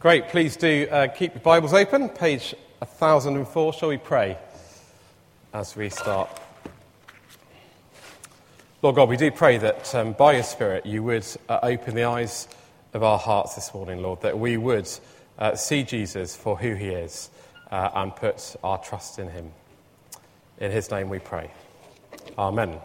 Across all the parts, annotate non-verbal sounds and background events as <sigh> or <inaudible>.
Great. Please do uh, keep your Bibles open. Page 1004. Shall we pray as we start? Lord God, we do pray that um, by your Spirit you would uh, open the eyes of our hearts this morning, Lord, that we would uh, see Jesus for who he is uh, and put our trust in him. In his name we pray. Amen.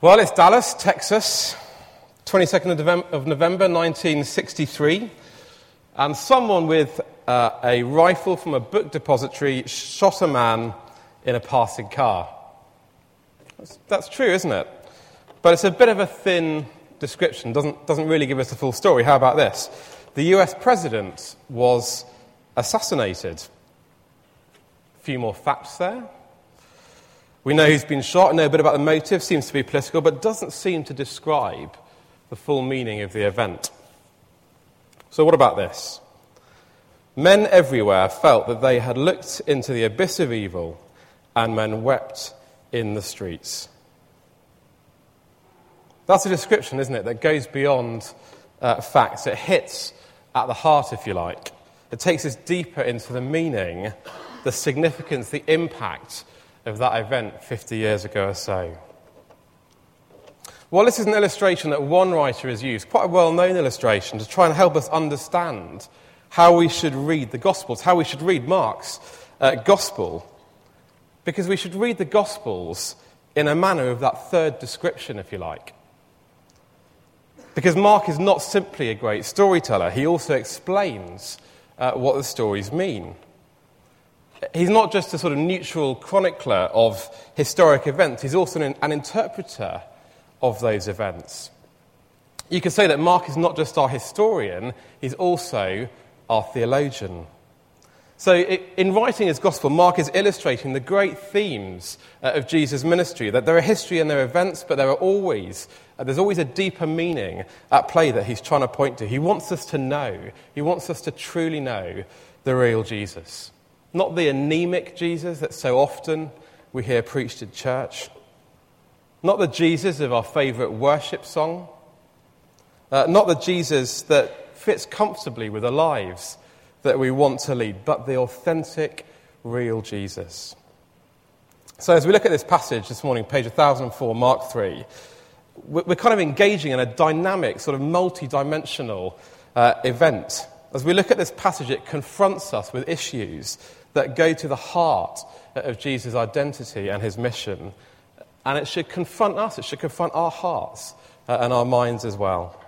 Well, it's Dallas, Texas. 22nd of November 1963, and someone with uh, a rifle from a book depository shot a man in a passing car. That's, that's, true, isn't it? But it's a bit of a thin description, doesn't, doesn't really give us the full story. How about this? The US president was assassinated. A few more facts there. We know who's been shot, know a bit about the motive, seems to be political, but doesn't seem to describe the full meaning of the event. So, what about this? Men everywhere felt that they had looked into the abyss of evil, and men wept in the streets. That's a description, isn't it, that goes beyond uh, facts. It hits at the heart, if you like. It takes us deeper into the meaning, the significance, the impact of that event 50 years ago or so. Well, this is an illustration that one writer has used, quite a well known illustration, to try and help us understand how we should read the Gospels, how we should read Mark's uh, Gospel. Because we should read the Gospels in a manner of that third description, if you like. Because Mark is not simply a great storyteller, he also explains uh, what the stories mean. He's not just a sort of neutral chronicler of historic events, he's also an, an interpreter of those events. You could say that Mark is not just our historian, he's also our theologian. So, in writing his gospel, Mark is illustrating the great themes uh, of Jesus' ministry that there are history and there are events, but there are always, uh, there's always a deeper meaning at play that he's trying to point to. He wants us to know, he wants us to truly know the real Jesus. Not the anemic Jesus that so often we hear preached in church, not the Jesus of our favourite worship song. Uh, not the Jesus that fits comfortably with the lives that we want to lead, but the authentic, real Jesus. So, as we look at this passage this morning, page 1004, Mark 3, we're kind of engaging in a dynamic, sort of multi dimensional uh, event. As we look at this passage, it confronts us with issues that go to the heart of Jesus' identity and his mission and it should confront us, it should confront our hearts uh, and our minds as well.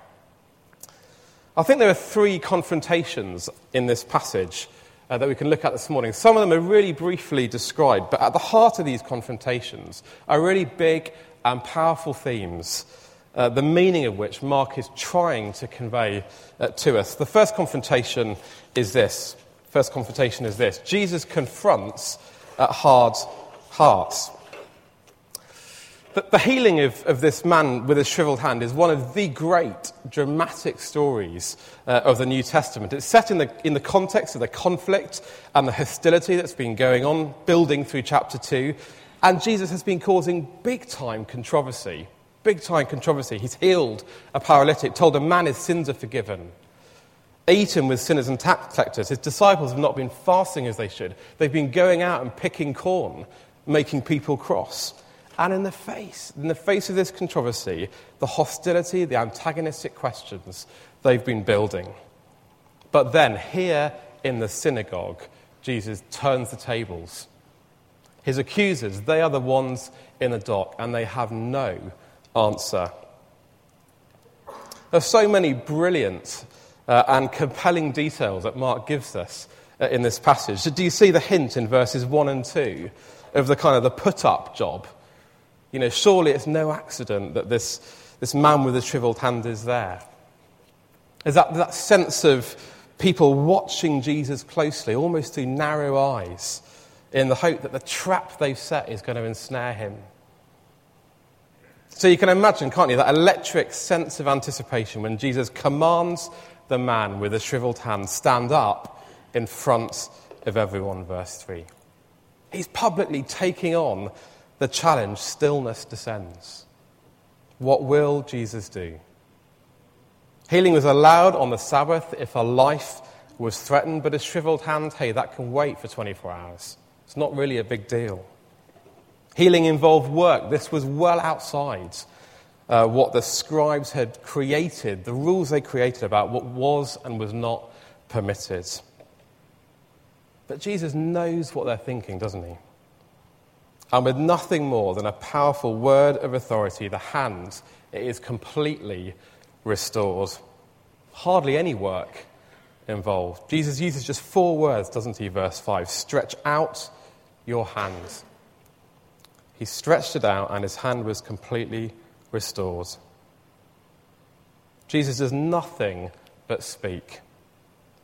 I think there are three confrontations in this passage uh, that we can look at this morning. Some of them are really briefly described, but at the heart of these confrontations are really big and powerful themes, uh, the meaning of which Mark is trying to convey uh, to us. The first confrontation is this. First confrontation is this Jesus confronts hard hearts. The, healing of, of this man with a shriveled hand is one of the great dramatic stories uh, of the New Testament. It's set in the, in the context of the conflict and the hostility that's been going on, building through chapter 2. And Jesus has been causing big time controversy. Big time controversy. He's healed a paralytic, told a man his sins are forgiven, eaten with sinners and tax collectors. His disciples have not been fasting as they should. They've been going out and picking corn, making people cross. And in the face, in the face of this controversy, the hostility, the antagonistic questions they've been building. But then, here in the synagogue, Jesus turns the tables. His accusers, they are the ones in the dock, and they have no answer. There are so many brilliant uh, and compelling details that Mark gives us uh, in this passage. Do you see the hint in verses 1 and 2 of the kind of the put up job you know, surely it's no accident that this, this man with the shriveled hand is there. There's that, that sense of people watching Jesus closely, almost through narrow eyes, in the hope that the trap they've set is going to ensnare him. So you can imagine, can't you, that electric sense of anticipation when Jesus commands the man with the shriveled hand stand up in front of everyone, verse 3. He's publicly taking on the challenge, stillness descends. What will Jesus do? Healing was allowed on the Sabbath if a life was threatened, but a shriveled hand, hey, that can wait for 24 hours. It's not really a big deal. Healing involved work. This was well outside uh, what the scribes had created, the rules they created about what was and was not permitted. But Jesus knows what they're thinking, doesn't he? And with nothing more than a powerful word of authority, the hand, it is completely restored. Hardly any work involved. Jesus uses just four words, doesn't he? Verse 5 Stretch out your hand. He stretched it out, and his hand was completely restored. Jesus does nothing but speak,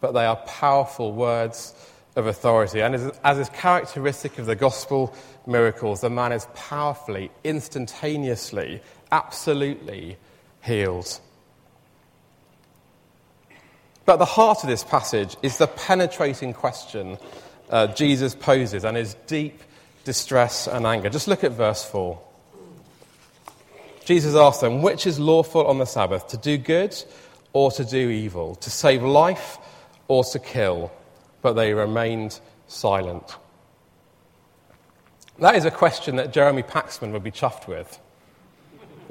but they are powerful words of authority. And as, as is characteristic of the gospel miracles, the man is powerfully, instantaneously, absolutely healed. But the heart of this passage is the penetrating question uh, Jesus poses and his deep distress and anger. Just look at verse 4. Jesus asked them, Which is lawful on the Sabbath, to do good or to do evil, to save life or to kill? But they remained silent. That is a question that Jeremy Paxman would be chuffed with.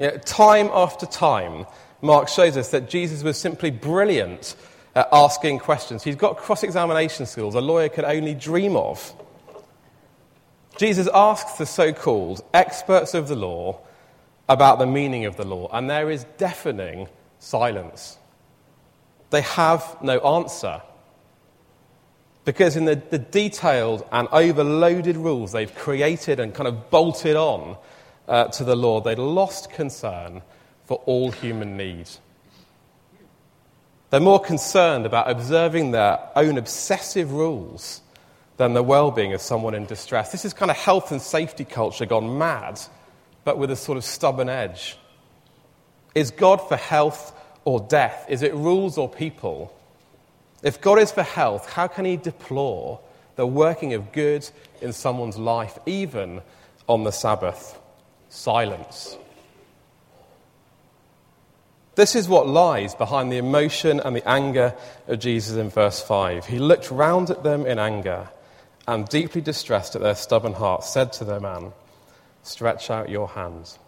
Yeah, time after time, Mark shows us that Jesus was simply brilliant at asking questions. He's got cross examination skills a lawyer could only dream of. Jesus asks the so called experts of the law about the meaning of the law, and there is deafening silence. They have no answer. Because in the, the, detailed and overloaded rules they've created and kind of bolted on uh, to the law, they'd lost concern for all human needs. They're more concerned about observing their own obsessive rules than the well being of someone in distress. This is kind of health and safety culture gone mad but with a sort of stubborn edge. Is God for health or death? Is it rules or people? If God is for health, how can he deplore the working of good in someone's life, even on the Sabbath? Silence. This is what lies behind the emotion and the anger of Jesus in verse 5. He looked round at them in anger and, deeply distressed at their stubborn hearts, said to the man, Stretch out your hands.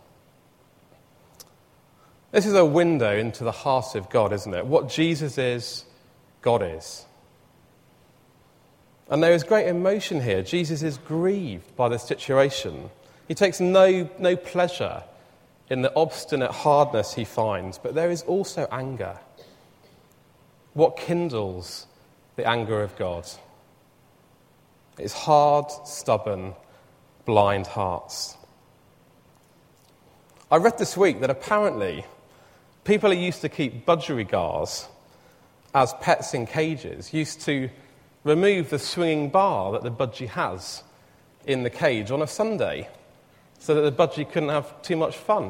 This is a window into the heart of God, isn't it? What Jesus is, God is. And there is great emotion here. Jesus is grieved by the situation. He takes no, no pleasure in the obstinate hardness he finds, but there is also anger. What kindles the anger of God? It's hard, stubborn, blind hearts. I read this week that apparently people who used to keep budgerigars as pets in cages used to remove the swinging bar that the budgie has in the cage on a Sunday so that the budgie couldn't have too much fun.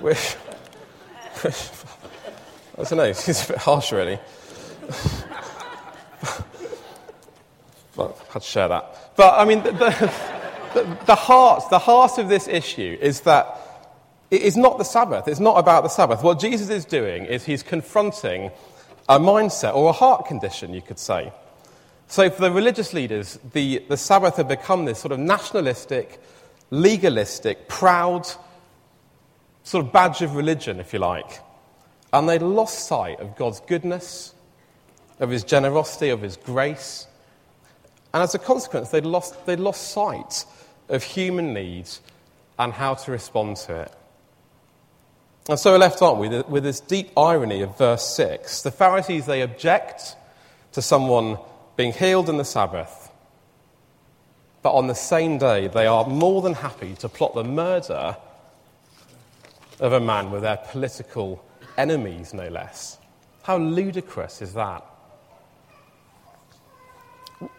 which, <laughs> which, I don't know, <laughs> it's a bit harsh, really. <laughs> but I had to share that. But, I mean, the the, the, heart, the heart of this issue is that it is not the Sabbath. It's not about the Sabbath. What Jesus is doing is he's confronting a mindset or a heart condition, you could say. So, for the religious leaders, the, the Sabbath had become this sort of nationalistic, legalistic, proud sort of badge of religion, if you like. And they'd lost sight of God's goodness, of his generosity, of his grace. And as a consequence, they'd lost, they'd lost sight of human needs and how to respond to it. And so we're left, aren't we, with this deep irony of verse 6. The Pharisees, they object to someone being healed in the Sabbath, but on the same day, they are more than happy to plot the murder of a man with their political enemies, no less. How ludicrous is that?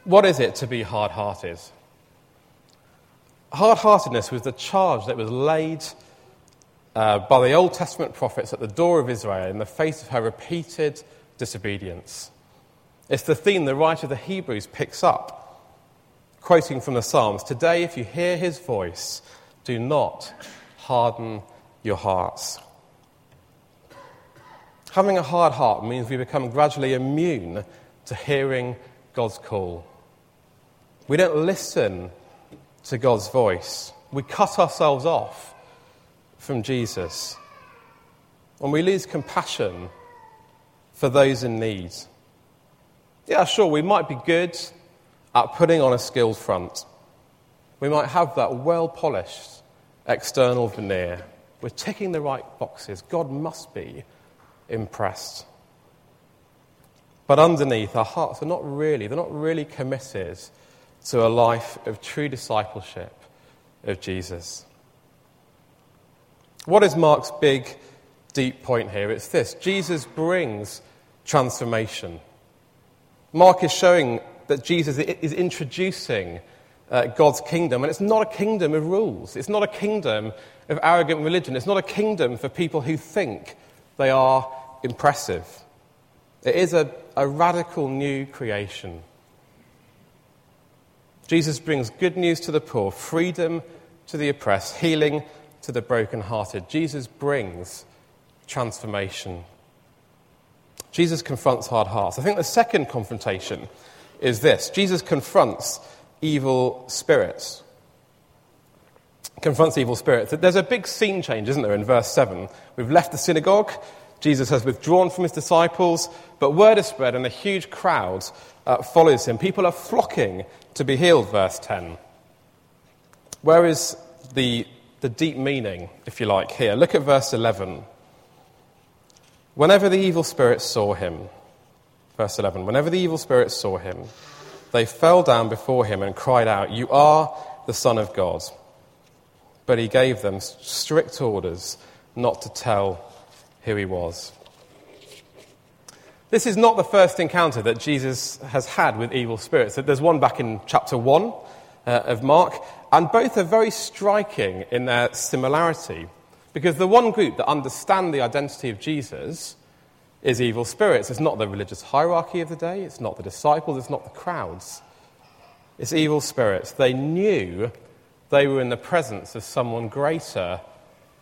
What is it to be hard hearted? Hard heartedness was the charge that was laid uh, by the Old Testament prophets at the door of Israel in the face of her repeated disobedience. It's the theme the writer of the Hebrews picks up, quoting from the Psalms Today, if you hear his voice, do not harden your hearts. Having a hard heart means we become gradually immune to hearing God's call. We don't listen to God's voice. We cut ourselves off from Jesus. And we lose compassion for those in need. Yeah, sure, we might be good at putting on a skilled front. We might have that well polished external veneer. We're ticking the right boxes. God must be impressed. But underneath, our hearts are not really, they're not really committed to a life of true discipleship of Jesus. What is Mark's big, deep point here? It's this Jesus brings transformation. Mark is showing that Jesus is introducing uh, God's kingdom, and it's not a kingdom of rules. It's not a kingdom of arrogant religion. It's not a kingdom for people who think they are impressive. It is a, a radical new creation. Jesus brings good news to the poor, freedom to the oppressed, healing to the brokenhearted. Jesus brings transformation. Jesus confronts hard hearts. I think the second confrontation is this Jesus confronts evil spirits. Confronts evil spirits. There's a big scene change, isn't there, in verse 7? We've left the synagogue. Jesus has withdrawn from his disciples, but word is spread and a huge crowd uh, follows him. People are flocking to be healed, verse 10. Where is the, the deep meaning, if you like, here? Look at verse 11. Whenever the evil spirits saw him, verse 11, whenever the evil spirits saw him, they fell down before him and cried out, You are the Son of God. But he gave them strict orders not to tell who he was. This is not the first encounter that Jesus has had with evil spirits. There's one back in chapter 1 uh, of Mark, and both are very striking in their similarity. Because the one group that understand the identity of Jesus is evil spirits. It's not the religious hierarchy of the day, it's not the disciples, it's not the crowds. It's evil spirits. They knew they were in the presence of someone greater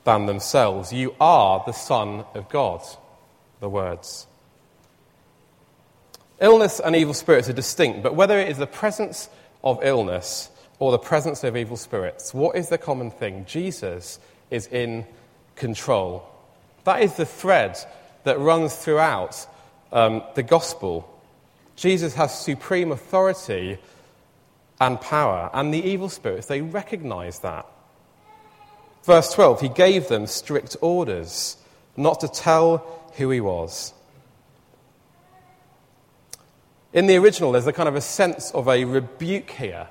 than themselves. You are the Son of God, the words. Illness and evil spirits are distinct, but whether it is the presence of illness or the presence of evil spirits, what is the common thing? Jesus is in control. That is the thread that runs throughout um, the gospel. Jesus has supreme authority and power, and the evil spirits, they recognize that. Verse 12, he gave them strict orders not to tell who he was. In the original, there's a kind of a sense of a rebuke here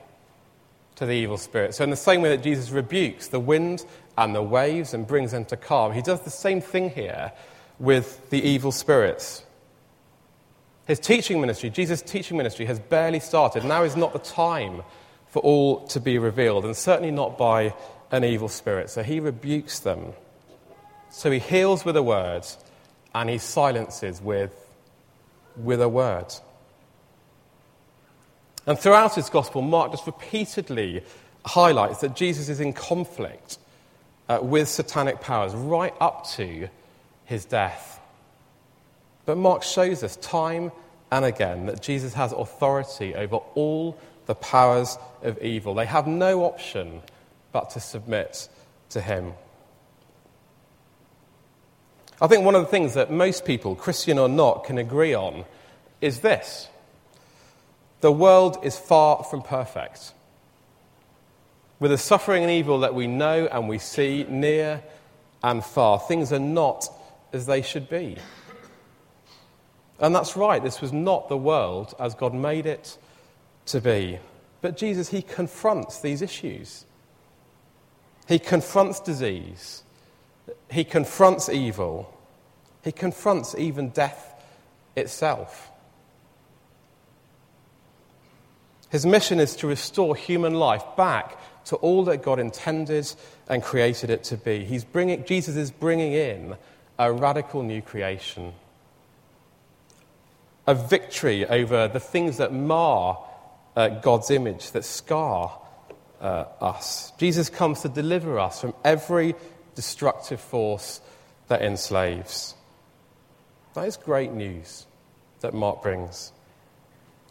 to the evil spirit. So, in the same way that Jesus rebukes the wind and the waves and brings them to calm, he does the same thing here with the evil spirits. His teaching ministry, Jesus' teaching ministry, has barely started. Now is not the time for all to be revealed, and certainly not by an evil spirit. So he rebukes them. So he heals with a word and he silences with, with a word. And throughout his gospel, Mark just repeatedly highlights that Jesus is in conflict uh, with satanic powers right up to his death. But Mark shows us time and again that Jesus has authority over all the powers of evil. They have no option but to submit to Him. I think one of the things that most people, Christian or not, can agree on is this the world is far from perfect. With the suffering and evil that we know and we see near and far, things are not as they should be. And that's right, this was not the world as God made it to be. But Jesus, he confronts these issues. He confronts disease. He confronts evil. He confronts even death itself. His mission is to restore human life back to all that God intended and created it to be. He's bringing, Jesus is bringing in a radical new creation, a victory over the things that mar uh, God's image, that scar uh, us. Jesus comes to deliver us from every destructive force that enslaves. That is great news that Mark brings.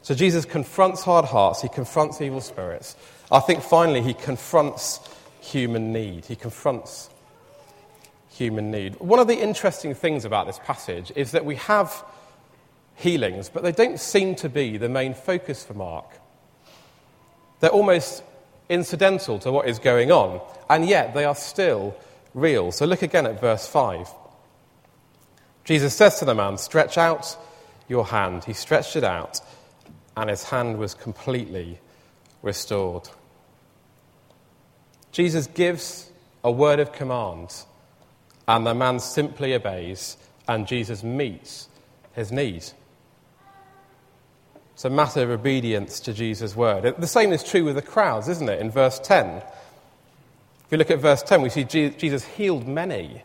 So Jesus confronts hard hearts, he confronts evil spirits. I think finally he confronts human need. He confronts human need. One of the interesting things about this passage is that we have healings, but they don't seem to be the main focus for Mark. They're almost incidental to what is going on, and yet they are still real. So look again at verse 5. Jesus says to the man, Stretch out your hand. He stretched it out, and his hand was completely restored. Jesus gives a word of command, and the man simply obeys, and Jesus meets his need. It's a matter of obedience to Jesus' word. The same is true with the crowds, isn't it? In verse 10. If we look at verse 10, we see Jesus healed many.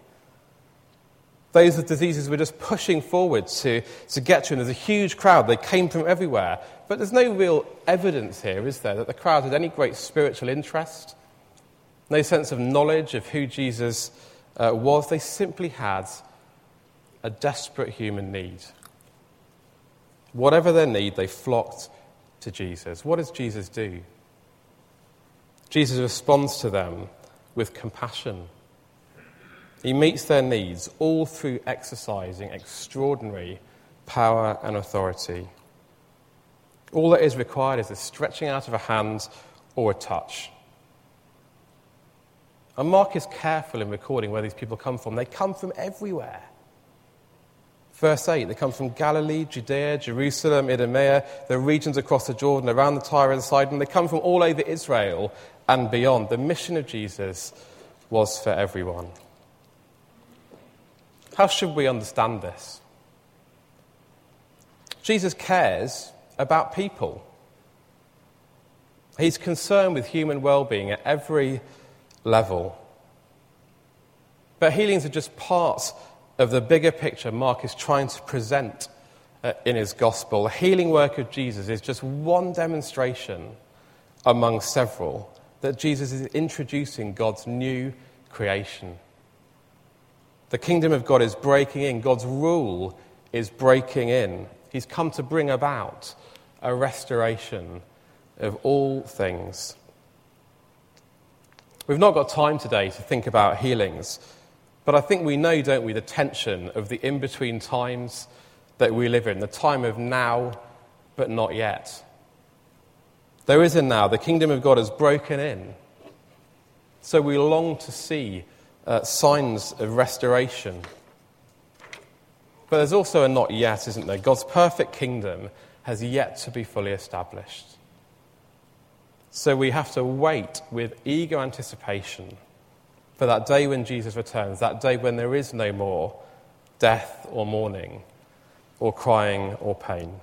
Those with diseases were just pushing forward to, to get to him. There's a huge crowd. They came from everywhere. But there's no real evidence here, is there, that the crowd had any great spiritual interest, no sense of knowledge of who Jesus uh, was. They simply had a desperate human need. Whatever their need, they flocked to Jesus. What does Jesus do? Jesus responds to them with compassion he meets their needs all through exercising extraordinary power and authority. All that is required is the stretching out of a hand or a touch. And Mark is careful in recording where these people come from. They come from everywhere. Verse 8, they come from Galilee, Judea, Jerusalem, Idumea, the regions across the Jordan, around the Tyre and Sidon. They come from all over Israel and beyond. The mission of Jesus was for everyone. How should we understand this? Jesus cares about people. He's concerned with human well being at every level. But healings are just part of the bigger picture Mark is trying to present uh, in his gospel. The healing work of Jesus is just one demonstration among several that Jesus is introducing God's new creation. The kingdom of God is breaking in, God's rule is breaking in. He's come to bring about a restoration of all things. We've not got time today to think about healings, but I think we know, don't we, the tension of the in between times that we live in, the time of now but not yet. There is a now. The kingdom of God has broken in. So we long to see uh, signs of restoration. But there's also a not yet, isn't there? God's perfect kingdom has yet to be fully established. So we have to wait with eager anticipation for that day when Jesus returns, that day when there is no more death or mourning or crying or pain.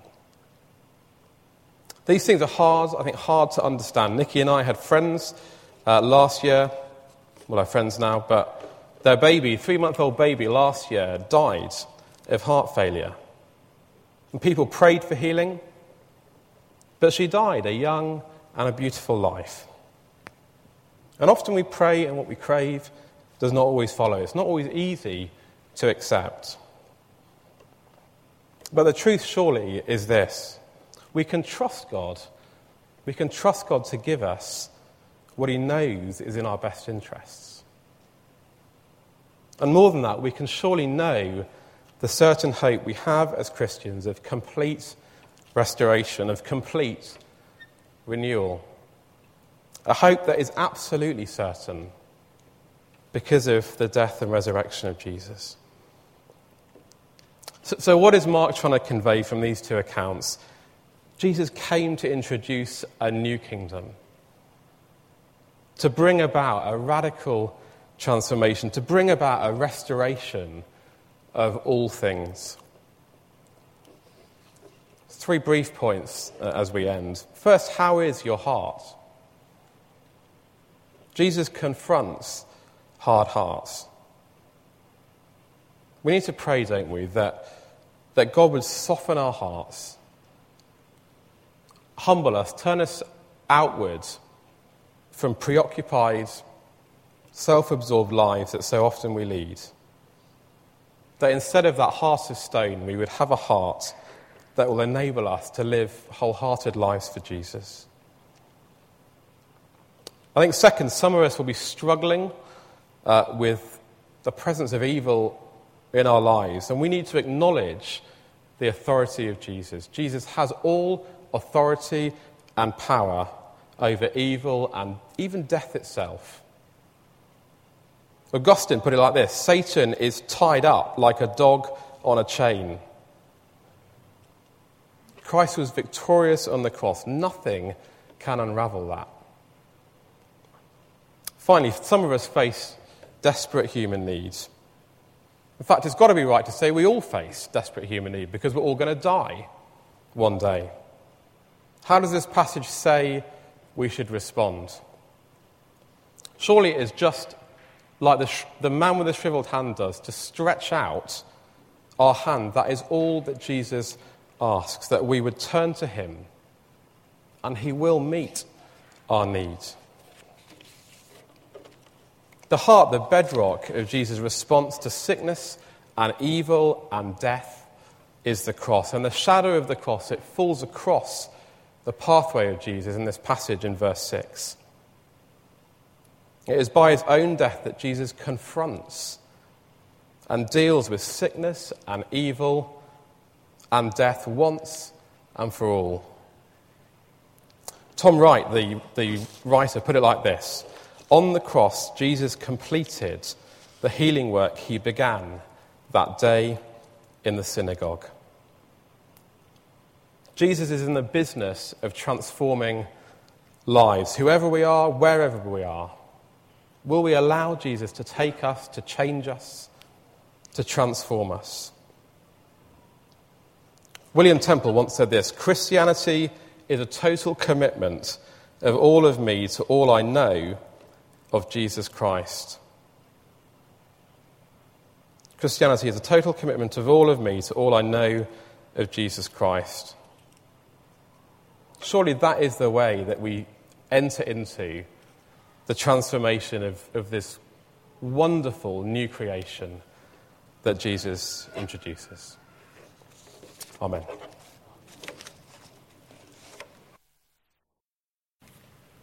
These things are hard, I think, hard to understand. Nikki and I had friends uh, last year well, our friends now, but their baby, three month old baby last year, died of heart failure. And people prayed for healing, but she died a young and a beautiful life. And often we pray, and what we crave does not always follow. It's not always easy to accept. But the truth, surely, is this we can trust God. We can trust God to give us what he knows is in our best interests. And more than that, we can surely know the certain hope we have as Christians of complete restoration, of complete renewal. A hope that is absolutely certain because of the death and resurrection of Jesus. So, so, what is Mark trying to convey from these two accounts? Jesus came to introduce a new kingdom to bring about a radical transformation, to bring about a restoration of all things. Three brief points uh, as we end. First, how is your heart? Jesus confronts hard hearts. We need to pray, don't we, that, that God would soften our hearts, humble us, turn us outwards from preoccupied, self absorbed lives that so often we lead. that instead of that heart of stone, we would have a heart that will enable us to live wholehearted lives for Jesus. I think, second, some of us will be struggling uh, with the presence of evil in our lives, and we need to acknowledge the authority of Jesus. Jesus has all authority and power over evil and even death itself. Augustine put it like this Satan is tied up like a dog on a chain. Christ was victorious on the cross. Nothing can unravel that. Finally, some of us face desperate human needs. In fact, it's got to be right to say we all face desperate human need because we're all going to die one day. How does this passage say we should respond? Surely it is just like the, sh- the man with the shriveled hand does, to stretch out our hand. That is all that Jesus asks, that we would turn to him and he will meet our needs. The heart, the bedrock of Jesus' response to sickness and evil and death is the cross. And the shadow of the cross, it falls across the pathway of Jesus in this passage in verse 6. It is by his own death that Jesus confronts and deals with sickness and evil and death once and for all. Tom Wright, the, the writer, put it like this On the cross, Jesus completed the healing work he began that day in the synagogue. Jesus is in the business of transforming lives, whoever we are, wherever we are. Will we allow Jesus to take us, to change us, to transform us? William Temple once said this Christianity is a total commitment of all of me to all I know of Jesus Christ. Christianity is a total commitment of all of me to all I know of Jesus Christ. Surely that is the way that we enter into the transformation of, of this wonderful new creation that Jesus introduces. Amen.